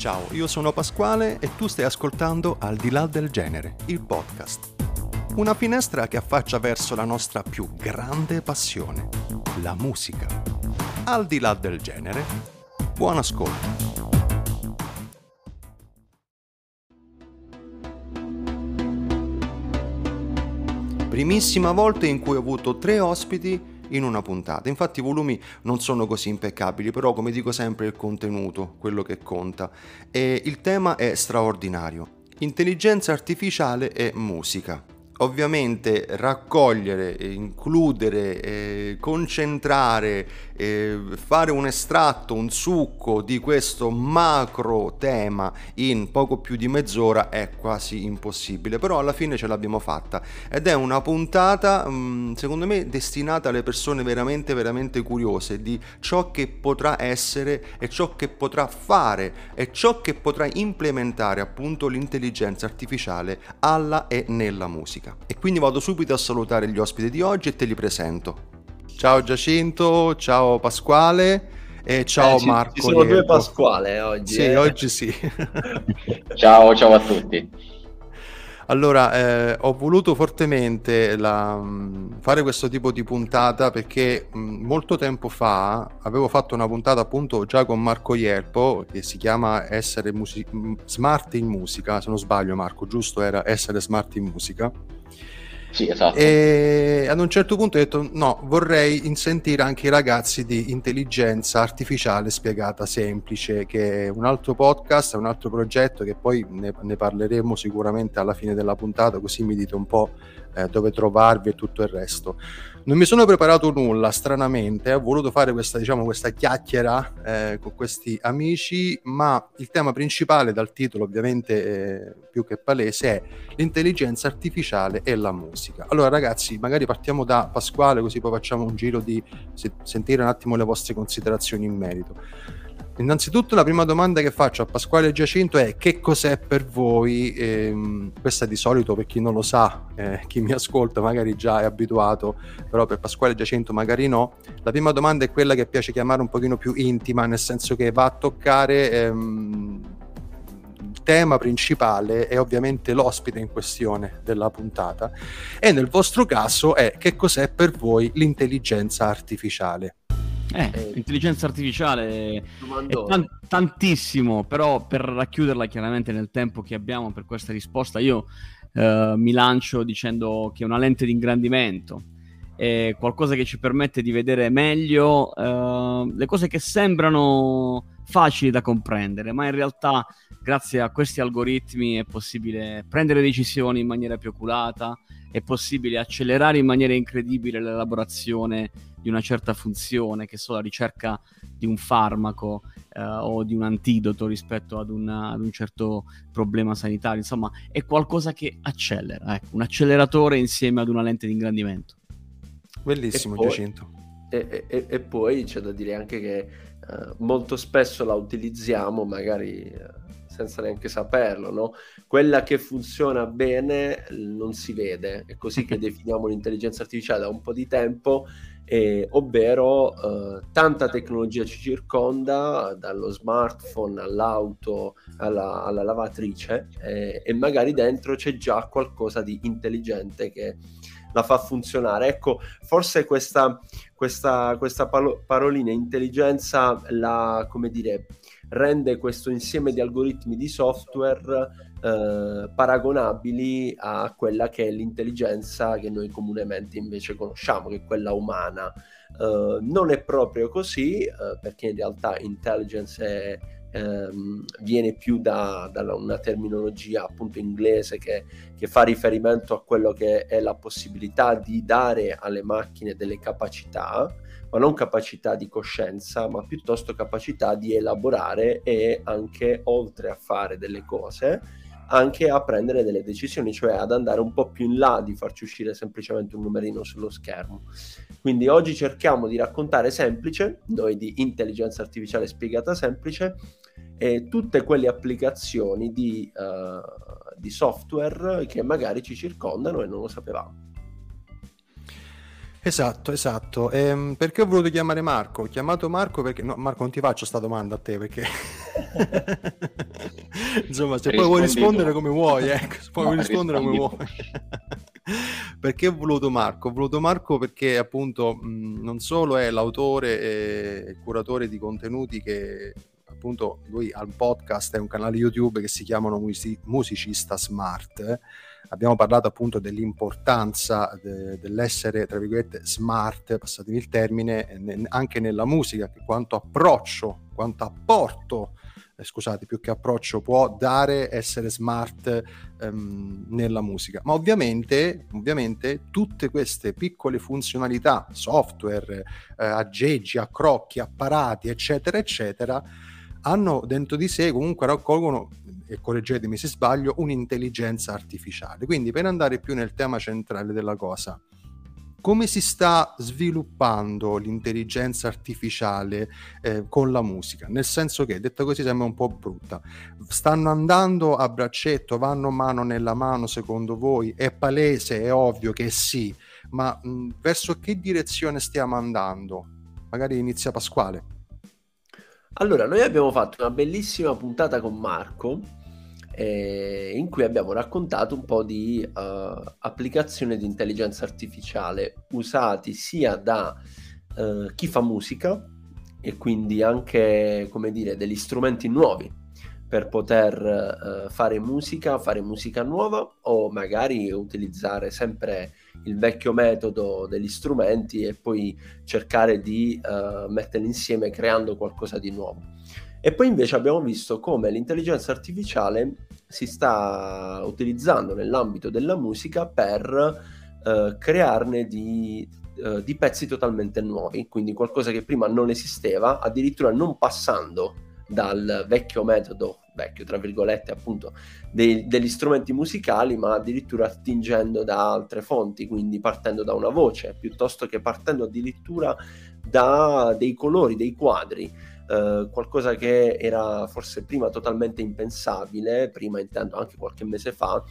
Ciao, io sono Pasquale e tu stai ascoltando Al di là del genere, il podcast. Una finestra che affaccia verso la nostra più grande passione, la musica. Al di là del genere, buon ascolto. Primissima volta in cui ho avuto tre ospiti in una puntata. Infatti i volumi non sono così impeccabili, però come dico sempre il contenuto, quello che conta. E il tema è straordinario. Intelligenza artificiale e musica ovviamente raccogliere, includere, eh, concentrare, eh, fare un estratto, un succo di questo macro tema in poco più di mezz'ora è quasi impossibile, però alla fine ce l'abbiamo fatta. Ed è una puntata mm, secondo me destinata alle persone veramente veramente curiose di ciò che potrà essere e ciò che potrà fare e ciò che potrà implementare appunto l'intelligenza artificiale alla e nella musica musica. E quindi vado subito a salutare gli ospiti di oggi e te li presento. Ciao Giacinto, ciao Pasquale e ciao eh, ci, Marco. Ci sono due Pasquale oggi. Sì, eh. oggi sì. ciao, ciao a tutti. Allora, eh, ho voluto fortemente la, mm, fare questo tipo di puntata perché mh, mm, molto tempo fa avevo fatto una puntata appunto già con Marco Ielpo che si chiama Essere musi- Smart in musica, se non sbaglio Marco, giusto era Essere Smart in musica sì, esatto. E ad un certo punto ho detto: no, vorrei insentire anche i ragazzi di intelligenza artificiale spiegata semplice, che è un altro podcast, un altro progetto che poi ne, ne parleremo sicuramente alla fine della puntata, così mi dite un po' eh, dove trovarvi e tutto il resto. Non mi sono preparato nulla, stranamente, ho voluto fare questa, diciamo, questa chiacchiera eh, con questi amici, ma il tema principale dal titolo ovviamente eh, più che palese è l'intelligenza artificiale e la musica. Allora ragazzi, magari partiamo da Pasquale così poi facciamo un giro di se- sentire un attimo le vostre considerazioni in merito. Innanzitutto la prima domanda che faccio a Pasquale Giacinto è che cos'è per voi, ehm, questa di solito per chi non lo sa, eh, chi mi ascolta magari già è abituato, però per Pasquale Giacinto magari no, la prima domanda è quella che piace chiamare un pochino più intima, nel senso che va a toccare ehm, il tema principale è ovviamente l'ospite in questione della puntata. E nel vostro caso è che cos'è per voi l'intelligenza artificiale. Eh, eh, l'intelligenza artificiale è tan- tantissimo, però per racchiuderla chiaramente nel tempo che abbiamo per questa risposta, io eh, mi lancio dicendo che è una lente di ingrandimento, è qualcosa che ci permette di vedere meglio eh, le cose che sembrano facili da comprendere, ma in realtà grazie a questi algoritmi è possibile prendere decisioni in maniera più oculata, è possibile accelerare in maniera incredibile l'elaborazione di una certa funzione, che so la ricerca di un farmaco eh, o di un antidoto rispetto ad, una, ad, un certo problema sanitario, insomma è qualcosa che accelera, ecco, un acceleratore insieme ad una lente di ingrandimento. Bellissimo, e poi, Giacinto. E, e, e, poi c'è da dire anche che eh, molto spesso la utilizziamo magari... Eh, senza neanche saperlo, no? Quella che funziona bene non si vede, è così che definiamo l'intelligenza artificiale da un po' di tempo, eh, ovvero eh, tanta tecnologia ci circonda, dallo smartphone all'auto alla, alla lavatrice, eh, e magari dentro c'è già qualcosa di intelligente che la fa funzionare. Ecco, forse questa, questa, questa parolina intelligenza la, come dire, rende questo insieme di algoritmi di software eh, paragonabili a quella che è l'intelligenza che noi comunemente invece conosciamo, che è quella umana. Eh, non è proprio così, eh, perché in realtà intelligence è, ehm, viene più da, da, una terminologia appunto inglese che, che, fa riferimento a quello che è la possibilità di dare alle macchine delle capacità ma non capacità di coscienza, ma piuttosto capacità di elaborare e anche oltre a fare delle cose, anche a prendere delle decisioni, cioè ad andare un po' più in là di farci uscire semplicemente un numerino sullo schermo. Quindi oggi cerchiamo di raccontare semplice, noi di intelligenza artificiale spiegata semplice, e tutte quelle applicazioni di, uh, di software che magari ci circondano e non lo sapevamo. Esatto, esatto. Ehm, perché ho voluto chiamare Marco? Ho chiamato Marco perché... No, Marco, non ti faccio questa domanda a te perché... Insomma, se poi vuoi rispondere come vuoi, ecco, se poi no, vuoi rispondere come vuoi. perché ho voluto Marco? Ho voluto Marco perché appunto mh, non solo è l'autore e curatore di contenuti che appunto lui ha un podcast e un canale YouTube che si chiamano Music- Musicista Smart. Eh? Abbiamo parlato appunto dell'importanza de- dell'essere, tra virgolette, smart, passatemi il termine, ne- anche nella musica, che quanto approccio, quanto apporto eh, scusate, più che approccio può dare essere smart ehm, nella musica. Ma ovviamente, ovviamente tutte queste piccole funzionalità, software, eh, aggeggi, accrocchi, apparati, eccetera, eccetera, hanno dentro di sé comunque raccolgono e correggetemi se sbaglio un'intelligenza artificiale quindi per andare più nel tema centrale della cosa come si sta sviluppando l'intelligenza artificiale eh, con la musica? Nel senso che, detta così, sembra un po' brutta. Stanno andando a braccetto, vanno mano nella mano, secondo voi? È palese, è ovvio che sì, ma mh, verso che direzione stiamo andando? Magari inizia Pasquale. Allora, noi abbiamo fatto una bellissima puntata con Marco eh, in cui abbiamo raccontato un po' di uh, applicazioni di intelligenza artificiale usati sia da uh, chi fa musica e quindi anche, come dire, degli strumenti nuovi per poter uh, fare musica, fare musica nuova o magari utilizzare sempre il vecchio metodo degli strumenti e poi cercare di uh, metterli insieme creando qualcosa di nuovo. E poi invece abbiamo visto come l'intelligenza artificiale si sta utilizzando nell'ambito della musica per uh, crearne di, uh, di pezzi totalmente nuovi, quindi qualcosa che prima non esisteva, addirittura non passando dal vecchio metodo vecchio, tra virgolette, appunto, dei, degli strumenti musicali, ma addirittura attingendo da altre fonti, quindi partendo da una voce, piuttosto che partendo addirittura da dei colori, dei quadri. Uh, qualcosa che era forse prima totalmente impensabile, prima intendo anche qualche mese fa,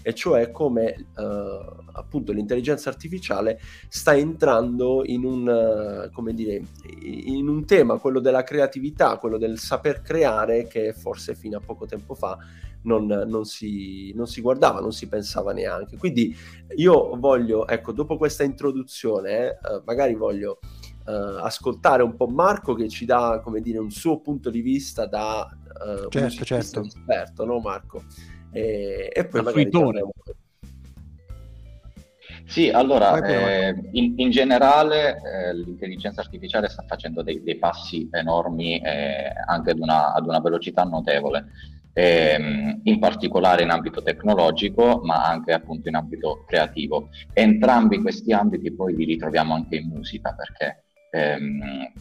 e cioè come uh, appunto l'intelligenza artificiale sta entrando in un, uh, come dire, in un tema, quello della creatività, quello del saper creare, che forse fino a poco tempo fa non, non, si, non, si, guardava, non si pensava neanche. Quindi io voglio, ecco, dopo questa introduzione, eh, magari voglio Uh, ascoltare un po' Marco che ci dà, come dire, un suo punto di vista da uh, certo, certo. esperto, no Marco? E, e poi magari torniamo. Sì, allora, eh, in, in, generale eh, l'intelligenza artificiale sta facendo dei, dei passi enormi eh, anche ad una, ad una, velocità notevole, ehm, in particolare in ambito tecnologico, ma anche appunto in ambito creativo. Entrambi questi ambiti poi li ritroviamo anche in musica, perché ehm,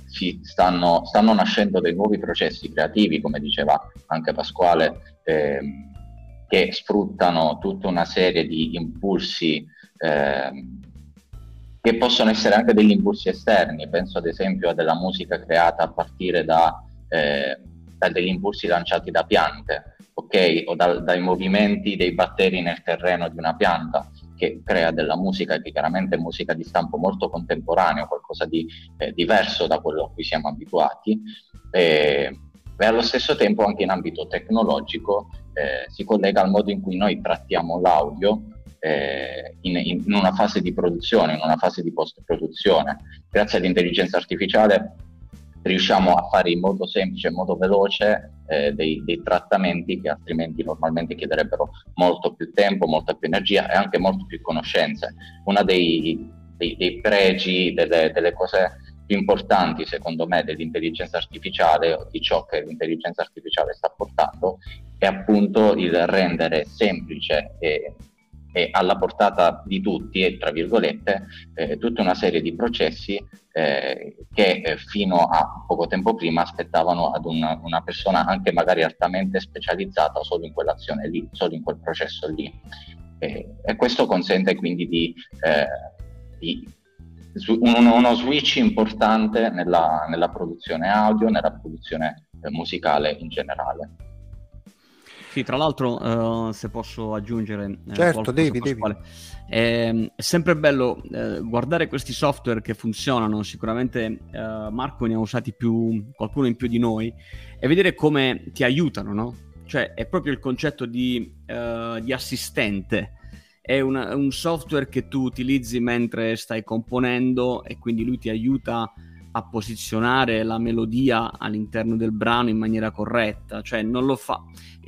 stanno, stanno, nascendo dei nuovi processi creativi, come diceva anche Pasquale, ehm, che sfruttano tutta una serie di impulsi eh, che possono essere anche degli impulsi esterni, penso ad esempio a della musica creata a partire da, eh, da degli impulsi lanciati da piante, ok? O da, dai movimenti dei batteri nel terreno di una pianta che crea della musica che chiaramente è musica di stampo molto contemporaneo, qualcosa di eh, diverso da quello a cui siamo abituati. Eh, e allo stesso tempo anche in ambito tecnologico eh, si collega al modo in cui noi trattiamo l'audio eh, in, in, una fase di produzione, in una fase di post-produzione. Grazie all'intelligenza artificiale riusciamo a fare in modo semplice, in modo veloce eh, dei, dei, trattamenti che altrimenti normalmente chiederebbero molto più tempo, molta più energia e anche molto più conoscenze. Uno dei, dei, dei pregi, delle, delle cose più importanti secondo me dell'intelligenza artificiale o di ciò che l'intelligenza artificiale sta portando è appunto il rendere semplice e, e alla portata di tutti, e tra virgolette, eh, tutta una serie di processi eh, che eh, fino a poco tempo prima aspettavano ad una, una, persona anche magari altamente specializzata solo in quell'azione lì, solo in quel processo lì. e questo consente quindi di, eh, di uno, uno switch importante nella, nella, produzione audio, nella produzione eh, musicale in generale. Sì, tra l'altro, uh, se posso aggiungere... Eh, certo, devi, devi. È, ehm, è, sempre bello eh, guardare questi software che funzionano, sicuramente eh, Marco ne ha usati più, qualcuno in più di noi, e vedere come ti aiutano, no? Cioè, è proprio il concetto di, uh, di assistente. È una, un software che tu utilizzi mentre stai componendo e quindi lui ti aiuta a posizionare la melodia all'interno del brano in maniera corretta, cioè non lo fa,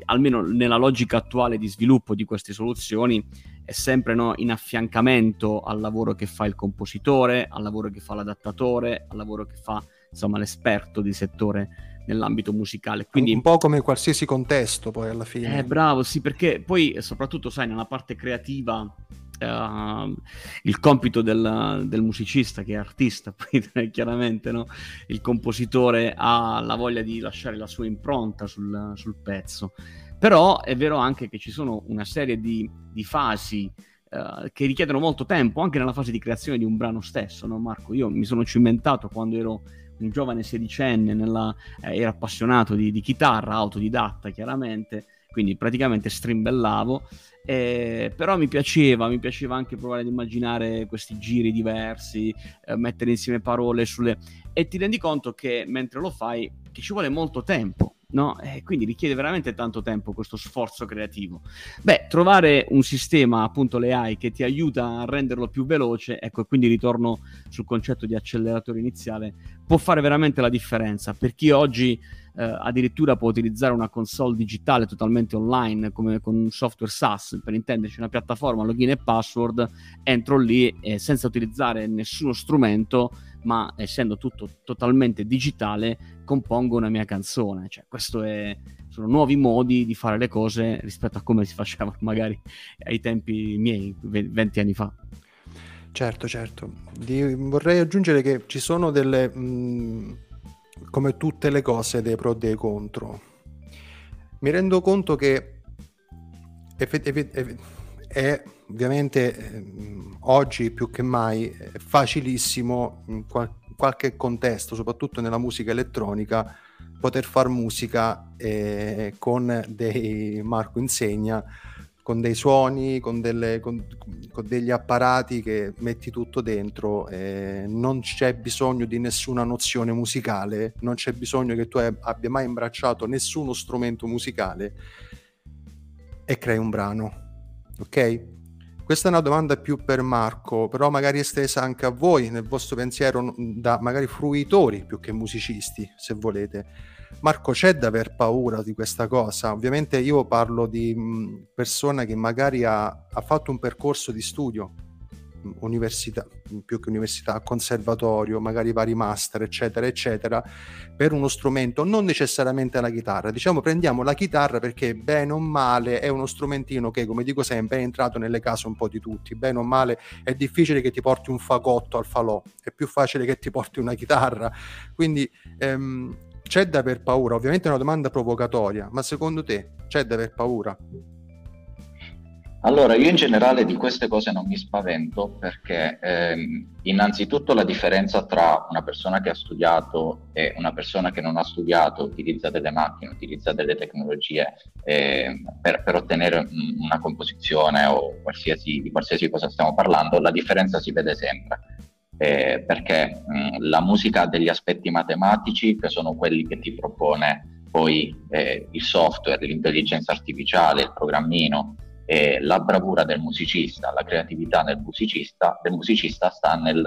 almeno nella logica attuale di sviluppo di queste soluzioni, è sempre no, in affiancamento al lavoro che fa il compositore, al lavoro che fa l'adattatore, al lavoro che fa insomma l'esperto di settore nell'ambito musicale. Quindi, un po' come qualsiasi contesto poi alla fine. Eh, bravo, sì, perché poi soprattutto sai nella parte creativa Uh, il compito del, del, musicista che è artista, chiaramente no? il compositore ha la voglia di lasciare la sua impronta sul, sul pezzo. Però è vero anche che ci sono una serie di, di fasi uh, che richiedono molto tempo, anche nella fase di creazione di un brano stesso, no Marco? Io mi sono cimentato quando ero un giovane sedicenne, nella, eh, ero appassionato di, di chitarra, autodidatta chiaramente, quindi praticamente strimbellavo eh, però mi piaceva, mi piaceva anche provare ad immaginare questi giri diversi, eh, mettere insieme parole sulle... e ti rendi conto che mentre lo fai ti ci vuole molto tempo, no? E quindi richiede veramente tanto tempo questo sforzo creativo. Beh, trovare un sistema, appunto le AI, che ti aiuta a renderlo più veloce, ecco, quindi ritorno sul concetto di acceleratore iniziale, può fare veramente la differenza per chi oggi eh, addirittura può utilizzare una console digitale totalmente online come con un software SaaS, per intenderci una piattaforma, login e password, entro lì e senza utilizzare nessuno strumento, ma essendo tutto totalmente digitale, compongo una mia canzone. Cioè, questo è, sono nuovi modi di fare le cose rispetto a come si faceva magari ai tempi miei, 20 anni fa. Certo, certo. Di, vorrei aggiungere che ci sono delle... Mh come tutte le cose dei pro e dei contro. Mi rendo conto che effett- effett- è ovviamente eh, oggi più che mai è facilissimo in qual- qualche contesto, soprattutto nella musica elettronica, poter fare musica eh, con dei Marco insegna con dei suoni, con, delle, con, con, degli apparati che metti tutto dentro, eh, non c'è bisogno di nessuna nozione musicale, non c'è bisogno che tu abbia mai imbracciato nessuno strumento musicale e crei un brano. Ok? Questa è una domanda più per Marco, però magari estesa anche a voi nel vostro pensiero da magari fruitori più che musicisti, se volete Marco, c'è da aver paura di questa cosa? Ovviamente io parlo di persona che magari ha, ha, fatto un percorso di studio, università, più che università, conservatorio, magari vari master, eccetera, eccetera, per uno strumento, non necessariamente la chitarra. Diciamo, prendiamo la chitarra perché bene o male è uno strumentino che, come dico sempre, è entrato nelle case un po' di tutti. Bene o male è difficile che ti porti un fagotto al falò, è più facile che ti porti una chitarra. Quindi ehm, c'è da aver paura? Ovviamente è una domanda provocatoria, ma secondo te c'è da aver paura? Allora, io in generale di queste cose non mi spavento perché ehm, innanzitutto la differenza tra una persona che ha studiato e una persona che non ha studiato utilizza delle macchine, utilizza delle tecnologie eh, per, per, ottenere una composizione o qualsiasi, di qualsiasi cosa stiamo parlando, la differenza si vede sempre. Eh, perché mh, la musica ha degli aspetti matematici che sono quelli che ti propone poi eh, il software, l'intelligenza artificiale, il programmino, eh, la bravura del musicista, la creatività del musicista, del musicista sta nel,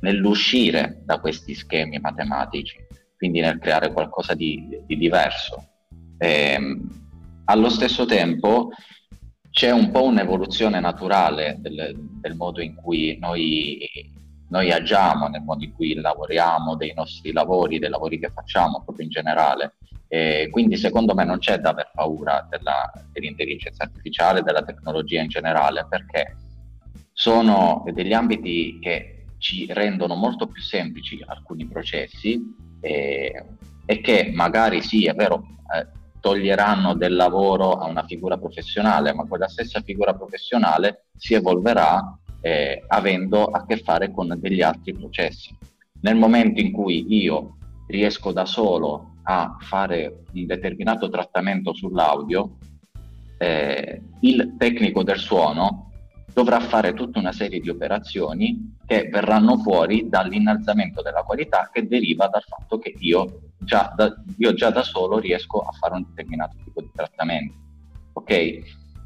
nell'uscire da questi schemi matematici, quindi nel creare qualcosa di, di diverso. Ehm, allo stesso tempo c'è un po' un'evoluzione naturale del, del modo in cui noi noi agiamo, nel modo in cui lavoriamo, dei nostri lavori, dei lavori che facciamo proprio in generale. E quindi secondo me non c'è da aver paura della, dell'intelligenza artificiale, della tecnologia in generale, perché sono degli ambiti che ci rendono molto più semplici alcuni processi e, e che magari sì, è vero, eh, toglieranno del lavoro a una figura professionale, ma quella stessa figura professionale si evolverà eh, avendo a che fare con degli altri processi. Nel momento in cui io riesco da solo a fare un determinato trattamento sull'audio, eh, il tecnico del suono dovrà fare tutta una serie di operazioni che verranno fuori dall'innalzamento della qualità che deriva dal fatto che io già da, io già da solo riesco a fare un determinato tipo di trattamento. Ok?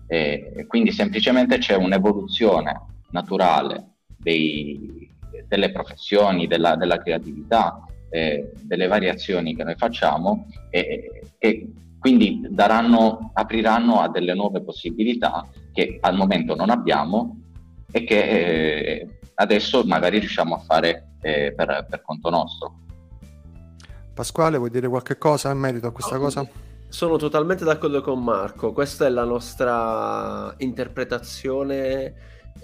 Eh, quindi semplicemente c'è un'evoluzione naturale dei, delle professioni, della, della creatività, eh, delle variazioni che noi facciamo e, e quindi daranno, apriranno a delle nuove possibilità che al momento non abbiamo e che eh, adesso magari riusciamo a fare eh, per, per, conto nostro. Pasquale, vuoi dire qualche cosa in merito a questa cosa? Sono totalmente d'accordo con Marco, questa è la nostra interpretazione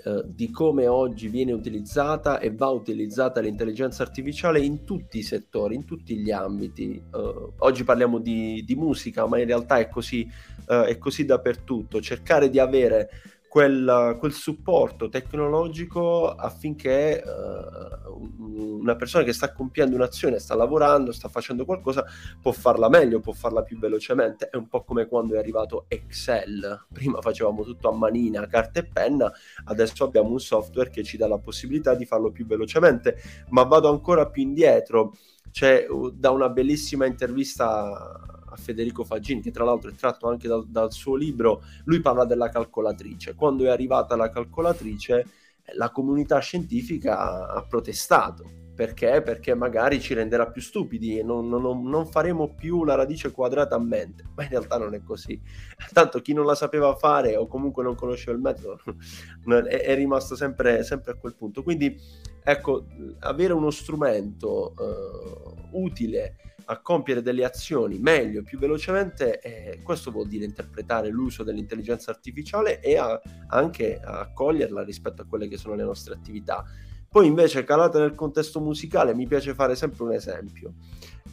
eh, di come oggi viene utilizzata e va utilizzata l'intelligenza artificiale in tutti i settori, in tutti gli ambiti. Uh, oggi parliamo di, di, musica, ma in realtà è così, uh, è così dappertutto. Cercare di avere quel, quel supporto tecnologico affinché uh, una persona che sta compiendo un'azione, sta lavorando, sta facendo qualcosa, può farla meglio, può farla più velocemente. È un po' come quando è arrivato Excel. Prima facevamo tutto a manina, carta e penna, adesso abbiamo un software che ci dà la possibilità di farlo più velocemente. Ma vado ancora più indietro. C'è da una bellissima intervista a Federico Faggini, che tra l'altro è tratto anche dal, dal suo libro, lui parla della calcolatrice. Quando è arrivata la calcolatrice, eh, la comunità scientifica ha protestato. Perché? Perché magari ci renderà più stupidi e non, non, non, faremo più la radice quadrata a mente. Ma in realtà non è così. Tanto chi non la sapeva fare o comunque non conosceva il metodo è, è rimasto sempre, sempre, a quel punto. Quindi, ecco, avere uno strumento uh, utile a compiere delle azioni meglio, più velocemente, eh, questo vuol dire interpretare l'uso dell'intelligenza artificiale e a, anche accoglierla rispetto a quelle che sono le nostre attività. Poi invece calata nel contesto musicale mi piace fare sempre un esempio.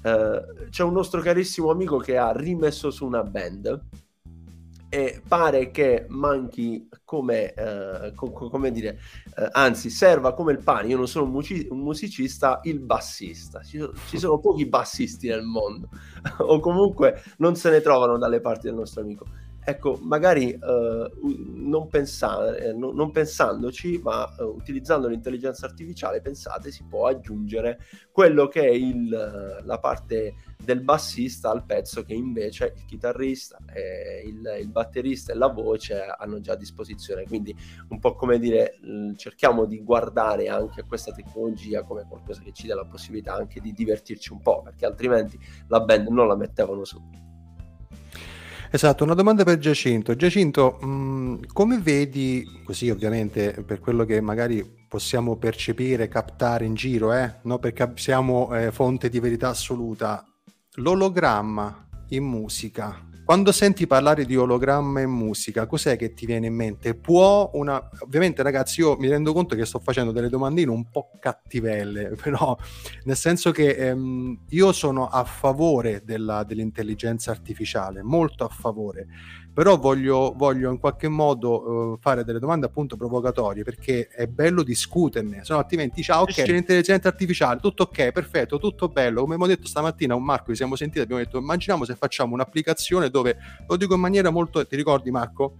Eh, c'è un nostro carissimo amico che ha rimesso su una band e pare che manchi come, eh, co- come dire, eh, anzi serva come il pane, io non sono un, muci- un musicista, il bassista. Ci, ci, sono pochi bassisti nel mondo o comunque non se ne trovano dalle parti del nostro amico. Ecco, magari eh, non, pensare, non, non, pensandoci, ma uh, utilizzando l'intelligenza artificiale, pensate, si può aggiungere quello che è il, la parte del bassista al pezzo che invece il chitarrista, il, il, batterista e la voce hanno già a disposizione. Quindi un po' come dire, cerchiamo di guardare anche questa tecnologia come qualcosa che ci dà la possibilità anche di divertirci un po', perché altrimenti la band non la mettevano su. Esatto, una domanda per Giacinto. Giacinto, mh, come vedi, così ovviamente per quello che magari possiamo percepire, captare in giro, eh? no? perché siamo eh, fonte di verità assoluta, l'ologramma in musica, quando senti parlare di ologramma in musica, cos'è che ti viene in mente? Può una... Ovviamente ragazzi io mi rendo conto che sto facendo delle domandine un po' cattivelle, però nel senso che ehm, io sono a favore della, dell'intelligenza artificiale, molto a favore, però voglio, voglio in qualche modo uh, fare delle domande appunto provocatorie perché è bello discuterne, se no altrimenti ciao ok, c'è l'intelligenza artificiale, tutto ok, perfetto, tutto bello, come abbiamo detto stamattina un Marco, ci siamo sentiti, abbiamo detto immaginiamo se facciamo un'applicazione dove, lo dico in maniera molto, ti ricordi Marco?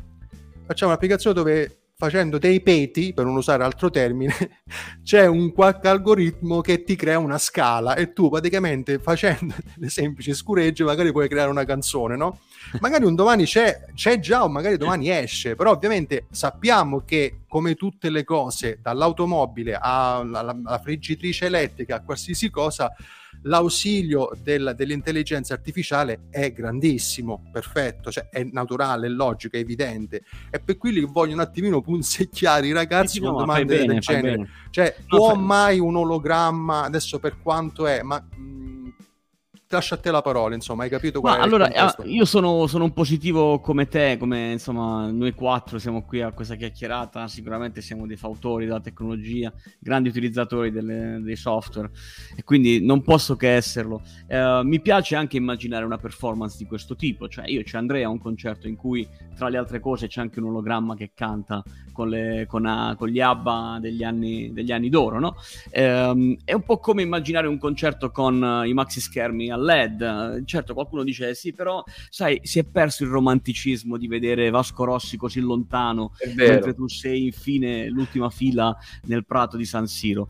Facciamo un'applicazione dove facendo dei peti, per non usare altro termine, c'è un qualche algoritmo che ti crea una scala e tu praticamente facendo delle semplici scuregge magari puoi creare una canzone, no? Magari un domani c'è, c'è già o magari domani esce, però ovviamente sappiamo che come tutte le cose, dall'automobile alla, alla friggitrice elettrica a qualsiasi cosa, l'ausilio del, dell'intelligenza artificiale è grandissimo, perfetto, cioè è naturale, è logico, è evidente. E per quelli che vogliono un attimino punzecchiare i ragazzi con no, domande bene, del genere. Cioè, no, può fai... mai un ologramma, adesso per quanto è, ma lascio a te la parola, insomma, hai capito qual Ma, allora, ah, io sono, sono, un positivo come te, come insomma noi quattro siamo qui a questa chiacchierata, sicuramente siamo dei fautori della tecnologia, grandi utilizzatori delle, dei software e quindi non posso che esserlo. Eh, mi piace anche immaginare una performance di questo tipo, cioè io ci andrei a un concerto in cui tra le altre cose c'è anche un ologramma che canta con, le, con, a, con gli ABBA degli anni, degli anni d'oro, no? Eh, è un po' come immaginare un concerto con uh, i maxi schermi LED. Certo, qualcuno dice sì, però sai, si è perso il romanticismo di vedere Vasco Rossi così lontano, mentre tu sei infine l'ultima fila nel prato di San Siro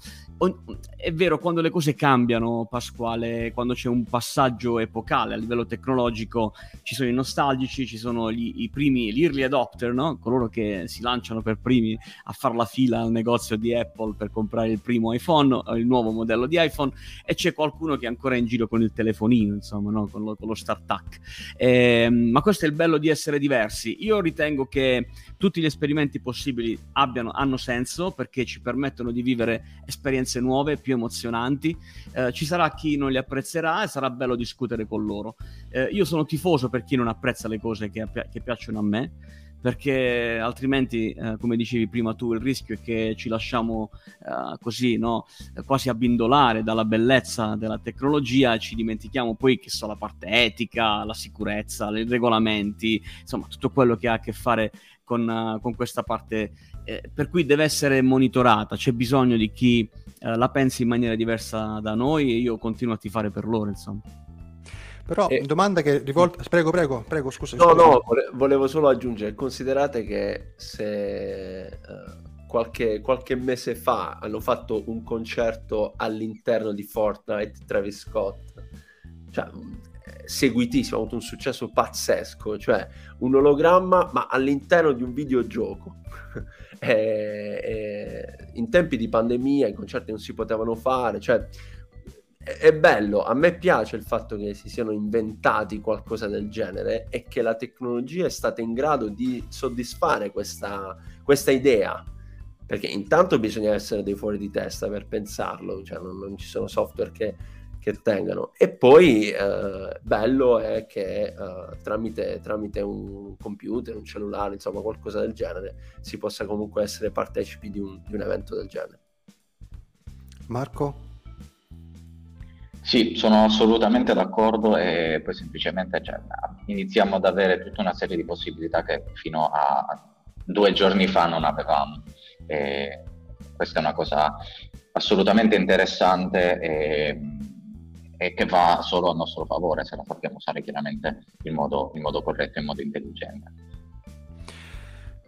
è vero, quando le cose cambiano, Pasquale, quando c'è un passaggio epocale a livello tecnologico, ci sono i nostalgici, ci sono gli, i primi, gli early adopter, no? coloro che si lanciano per primi a fare la fila al negozio di Apple per comprare il primo iPhone il nuovo modello di iPhone, e c'è qualcuno che è ancora in giro con il telefonino, insomma, no? con, lo, con lo StarTac. Eh, ma questo è il bello di essere diversi. Io ritengo che tutti gli esperimenti possibili abbiano, hanno senso perché ci permettono di vivere esperienze nuove, più emozionanti. Eh, ci sarà chi non li apprezzerà e sarà bello discutere con loro. Eh, io sono tifoso per chi non apprezza le cose che, che piacciono a me perché altrimenti, eh, come dicevi prima tu, il rischio è che ci lasciamo eh, così, no? quasi abbindolare dalla bellezza della tecnologia e ci dimentichiamo poi che so la parte etica, la sicurezza, i regolamenti, insomma tutto quello che ha a che fare con, con questa parte, eh, per cui deve essere monitorata, c'è bisogno di chi uh, la pensi in maniera diversa da noi e io continuo a tifare per loro, insomma. Però eh, domanda che rivolta... Prego, prego, prego, scusa. No, scusa. no, volevo solo aggiungere, considerate che se uh, qualche, qualche, mese fa hanno fatto un concerto all'interno di Fortnite, Travis Scott, cioè seguitissimo, ha avuto un successo pazzesco, cioè un ologramma ma all'interno di un videogioco. E, e, in tempi di pandemia i concerti non si potevano fare, cioè è, è bello, a me piace il fatto che si siano inventati qualcosa del genere e che la tecnologia è stata in grado di soddisfare questa, questa idea. Perché intanto bisogna essere dei fuori di testa per pensarlo, cioè non, non ci sono software che che tengano. E poi eh, bello è che eh, tramite, tramite, un computer, un cellulare, insomma qualcosa del genere, si possa comunque essere partecipi di un, di un evento del genere. Marco? Sì, sono assolutamente d'accordo e poi semplicemente cioè, iniziamo ad avere tutta una serie di possibilità che fino a due giorni fa non avevamo. E questa è una cosa assolutamente interessante e e che va solo a nostro favore se la sappiamo usare chiaramente in modo, in modo corretto, in modo intelligente.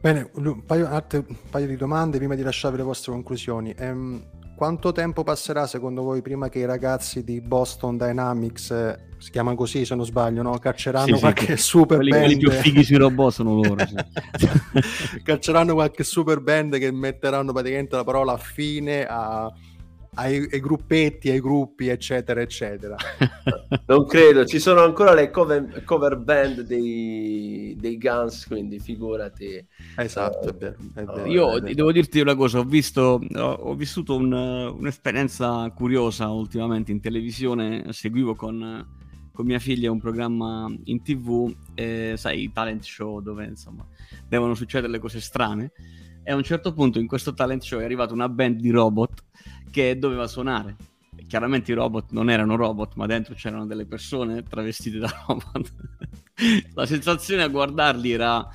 Bene, un paio, altre, un paio, di domande prima di lasciare le vostre conclusioni. Ehm, quanto tempo passerà secondo voi prima che i ragazzi di Boston Dynamics, eh, si chiama così se non sbaglio, no? cacceranno sì, qualche sì, super quelli, band? Quelli più fighi sui robot sono loro. Sì. cacceranno qualche super band che metteranno praticamente la parola fine a ai, ai, gruppetti, ai gruppi, eccetera, eccetera. non credo, ci sono ancora le cover, cover band dei, dei, Guns, quindi figurati. Esatto, uh, è vero. È vero io è vero. devo dirti una cosa, ho, visto, ho, ho vissuto un, un'esperienza curiosa ultimamente in televisione, seguivo con, con mia figlia un programma in tv, eh, sai, talent show dove insomma devono succedere le cose strane e a un certo punto in questo talent show è arrivata una band di robot che doveva suonare. chiaramente i robot non erano robot, ma dentro c'erano delle persone travestite da robot. La sensazione a guardarli era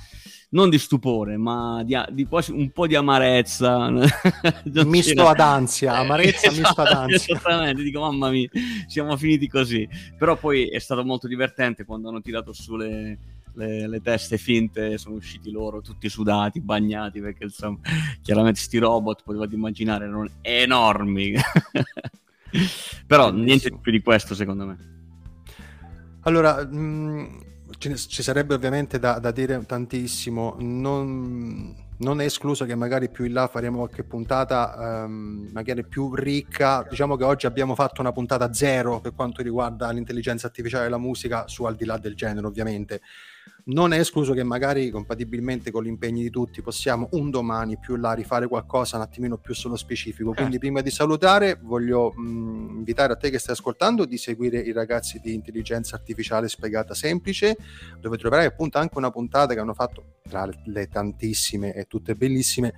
non di stupore, ma di, di quasi un po' di amarezza. misto ad ansia, amarezza esatto, misto ad ansia. Esattamente, dico mamma mia, siamo finiti così. Però poi è stato molto divertente quando hanno tirato su le, le, le, teste finte sono usciti loro tutti sudati, bagnati, perché insomma, chiaramente sti robot, potevate immaginare, erano enormi. Però niente più di questo, secondo me. Allora, mh, mm, ci sarebbe ovviamente da, da dire tantissimo. Non non è escluso che magari più in là faremo qualche puntata um, magari più ricca. Diciamo che oggi abbiamo fatto una puntata zero per quanto riguarda l'intelligenza artificiale e la musica, su al di là del genere ovviamente non è escluso che magari compatibilmente con gli impegni di tutti possiamo un domani più là rifare qualcosa un attimino più sullo specifico. Quindi eh. prima di salutare voglio mh, invitare a te che stai ascoltando di seguire i ragazzi di intelligenza artificiale spiegata semplice, dove troverai appunto anche una puntata che hanno fatto tra le tantissime e tutte bellissime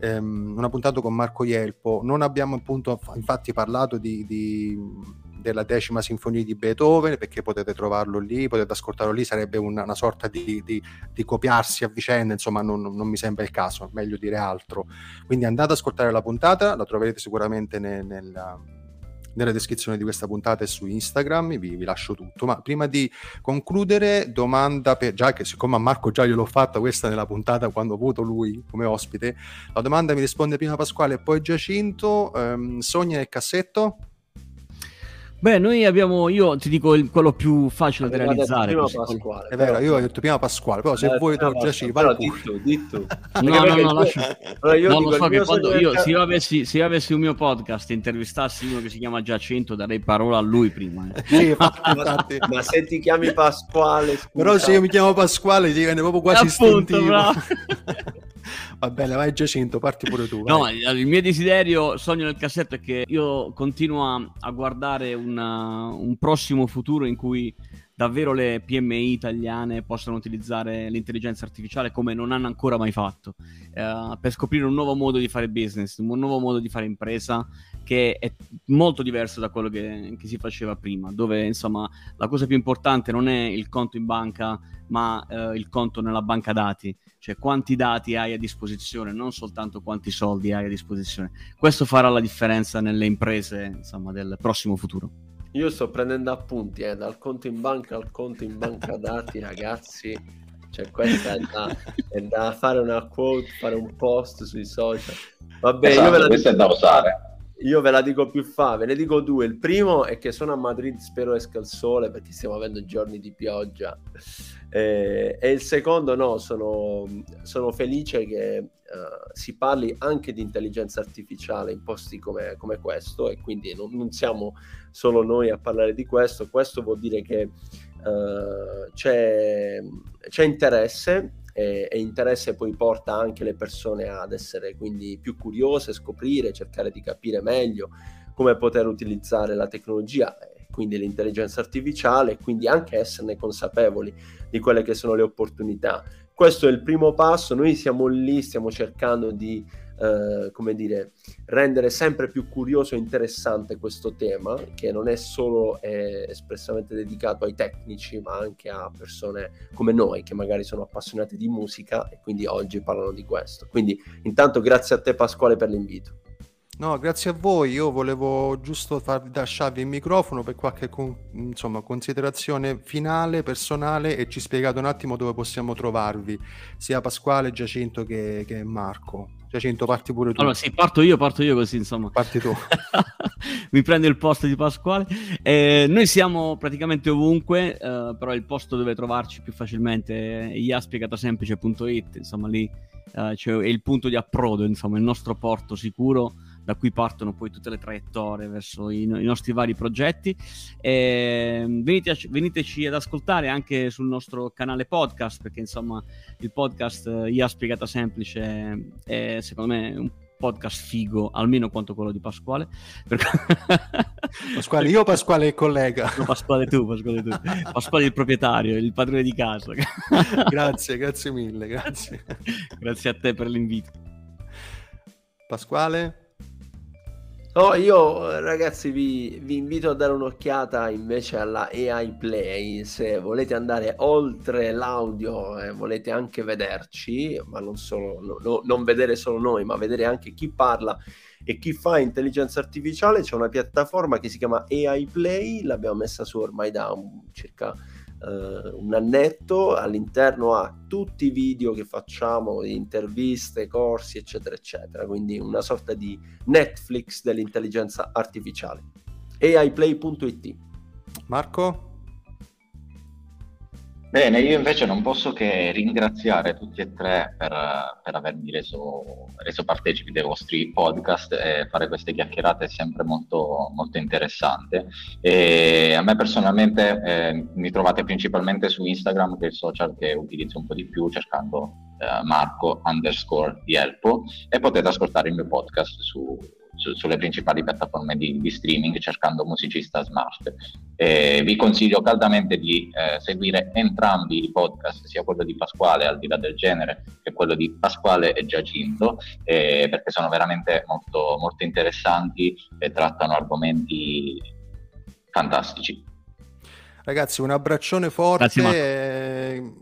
ehm, una puntata con Marco Ielpo. Non abbiamo appunto infatti parlato di, di della decima sinfonia di Beethoven, perché potete trovarlo lì, potete ascoltarlo lì, sarebbe una, una sorta di, di, di, copiarsi a vicenda, insomma non, non, mi sembra il caso, meglio dire altro. Quindi andate ad ascoltare la puntata, la troverete sicuramente nel, nel nella descrizione di questa puntata e su Instagram, vi, vi lascio tutto. Ma prima di concludere, domanda per già che siccome a Marco già gliel'ho fatta questa nella puntata quando ho avuto lui come ospite, la domanda mi risponde prima Pasquale e poi Giacinto. Um, Sogna nel cassetto? Beh, noi abbiamo, io ti dico il, quello più facile da realizzare. Prima Pasquale, è vero, io ho detto prima Pasquale, però se eh, vuoi tu già ci vai. Ditto, ditto. No, no, no, lascia. Allora io non lo so che quando io, se io, avessi, se io avessi un mio podcast e intervistassi uno che si chiama Giacinto, darei parola a lui prima. Eh. Sì, infatti, ma se ti chiami Pasquale, scusa. però se io mi chiamo Pasquale ti viene proprio quasi Appunto, istintivo. Va bene, vai Giacinto, parti pure tu. No, il mio desiderio, sogno nel cassetto è che io continuo a, a guardare una, un prossimo futuro in cui davvero le PMI italiane possano utilizzare l'intelligenza artificiale come non hanno ancora mai fatto, eh, per scoprire un nuovo modo di fare business, un nuovo modo di fare impresa che è molto diverso da quello che, che si faceva prima, dove insomma la cosa più importante non è il conto in banca, ma eh, il conto nella banca dati, cioè quanti dati hai a disposizione, non soltanto quanti soldi hai a disposizione. Questo farà la differenza nelle imprese insomma, del prossimo futuro. Io sto prendendo appunti, eh, dal conto in banca al conto in banca dati, ragazzi. Cioè, questa è da, è da, fare una quote, fare un post sui social. Vabbè, esatto, io ve la questa dico, è da usare. Io ve la dico più fa, ve ne dico due. Il primo è che sono a Madrid, spero esca il sole perché stiamo avendo giorni di pioggia. Eh, e il secondo, no, sono, sono felice che uh, si parli anche di intelligenza artificiale in posti come, come questo e quindi non, non, siamo solo noi a parlare di questo. Questo vuol dire che uh, c'è, c'è interesse e, e, interesse poi porta anche le persone ad essere quindi più curiose, scoprire, cercare di capire meglio come poter utilizzare la tecnologia quindi l'intelligenza artificiale, quindi anche esserne consapevoli di quelle che sono le opportunità. Questo è il primo passo, noi siamo lì, stiamo cercando di, eh, come dire, rendere sempre più curioso e interessante questo tema, che non è solo eh, espressamente dedicato ai tecnici, ma anche a persone come noi, che magari sono appassionate di musica e quindi oggi parlano di questo. Quindi intanto grazie a te Pasquale per l'invito. No, grazie a voi. Io volevo giusto farvi lasciarvi il microfono per qualche con- insomma, considerazione finale, personale e ci spiegate un attimo dove possiamo trovarvi, sia Pasquale, Giacinto che, che Marco. Giacinto, parti pure tu. Allora, sì, parto io, parto io così, insomma. Parti tu. Mi prende il posto di Pasquale. Eh, noi siamo praticamente ovunque, eh, però il posto dove trovarci più facilmente è iaspiegatasemplice.it, insomma, lì eh, cioè, è il punto di approdo, insomma, il nostro porto sicuro da cui partono poi tutte le traiettorie verso i, i nostri vari progetti. E venite veniteci ad ascoltare anche sul nostro canale podcast, perché insomma il podcast eh, IA Spiegata Semplice è secondo me un podcast figo, almeno quanto quello di Pasquale. Pasquale, io Pasquale il collega. No, Pasquale tu, Pasquale tu. Pasquale il proprietario, il padrone di casa. grazie, grazie mille, grazie. grazie a te per l'invito. Pasquale? Oh, io ragazzi vi, vi, invito a dare un'occhiata invece alla AI Play se volete andare oltre l'audio e volete anche vederci, ma non, solo, no, no, non vedere solo noi, ma vedere anche chi parla e chi fa intelligenza artificiale. C'è una piattaforma che si chiama AI Play, l'abbiamo messa su ormai da circa eh, un annetto, all'interno ha tutti i video che facciamo, interviste, corsi, eccetera, eccetera. Quindi una sorta di Netflix dell'intelligenza artificiale. AIplay.it. Marco? Bene, io invece non posso che ringraziare tutti e tre per, per avermi reso, reso, partecipi dei vostri podcast e fare queste chiacchierate è sempre molto, molto interessante. E a me personalmente eh, mi trovate principalmente su Instagram, che è il social che utilizzo un po' di più, cercando eh, Marco underscore di Elpo, e potete ascoltare il mio podcast su, su, sulle principali piattaforme di, di, streaming cercando musicista smart. Eh, vi consiglio caldamente di eh, seguire entrambi i podcast, sia quello di Pasquale al di là del genere che quello di Pasquale e Giacinto, eh, perché sono veramente molto, molto interessanti e trattano argomenti fantastici. Ragazzi, un abbraccione forte. grazie,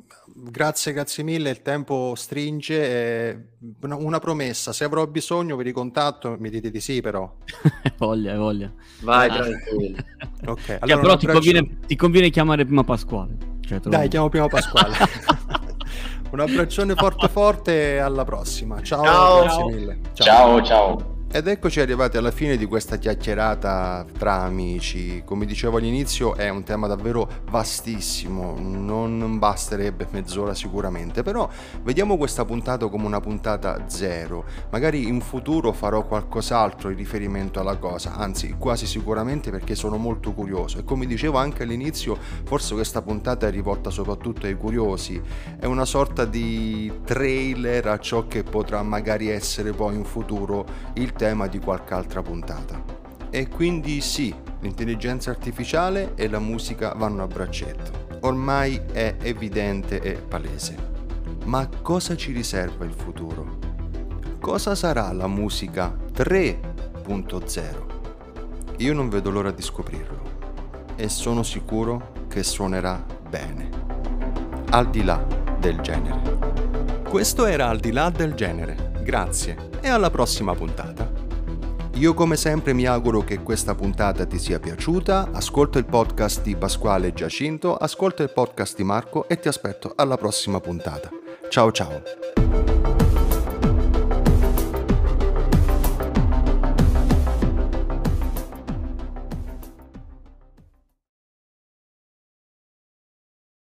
grazie mille. Il tempo stringe. Una, una, promessa: se avrò bisogno, vi ricontatto. Mi dite di sì, però. voglia, voglia. Vai, ah. tranquillo. ok, allora, però ti, conviene, ti, conviene, chiamare prima Pasquale. Cioè, Dai, chiamo prima Pasquale. Un abbraccione forte forte. Alla prossima. Ciao, ciao. grazie mille. ciao. ciao. ciao. Ed eccoci arrivati alla fine di questa chiacchierata tra amici. Come dicevo all'inizio è un tema davvero vastissimo, non basterebbe mezz'ora sicuramente, però vediamo questa puntata come una puntata zero. Magari in futuro farò qualcos'altro in riferimento alla cosa, anzi quasi sicuramente perché sono molto curioso e come dicevo anche all'inizio, forse questa puntata è rivolta soprattutto ai curiosi, è una sorta di trailer a ciò che potrà magari essere poi in futuro il tema di qualche altra puntata. E quindi sì, l'intelligenza artificiale e la musica vanno a braccetto. Ormai è evidente e palese. Ma cosa ci riserva il futuro? Cosa sarà la musica 3.0? Io non vedo l'ora di scoprirlo e sono sicuro che suonerà bene. Al di là del genere. Questo era Al di là del genere. Grazie e alla prossima puntata. Io come sempre mi auguro che questa puntata ti sia piaciuta, ascolta il podcast di Pasquale Giacinto, ascolta il podcast di Marco e ti aspetto alla prossima puntata. Ciao ciao!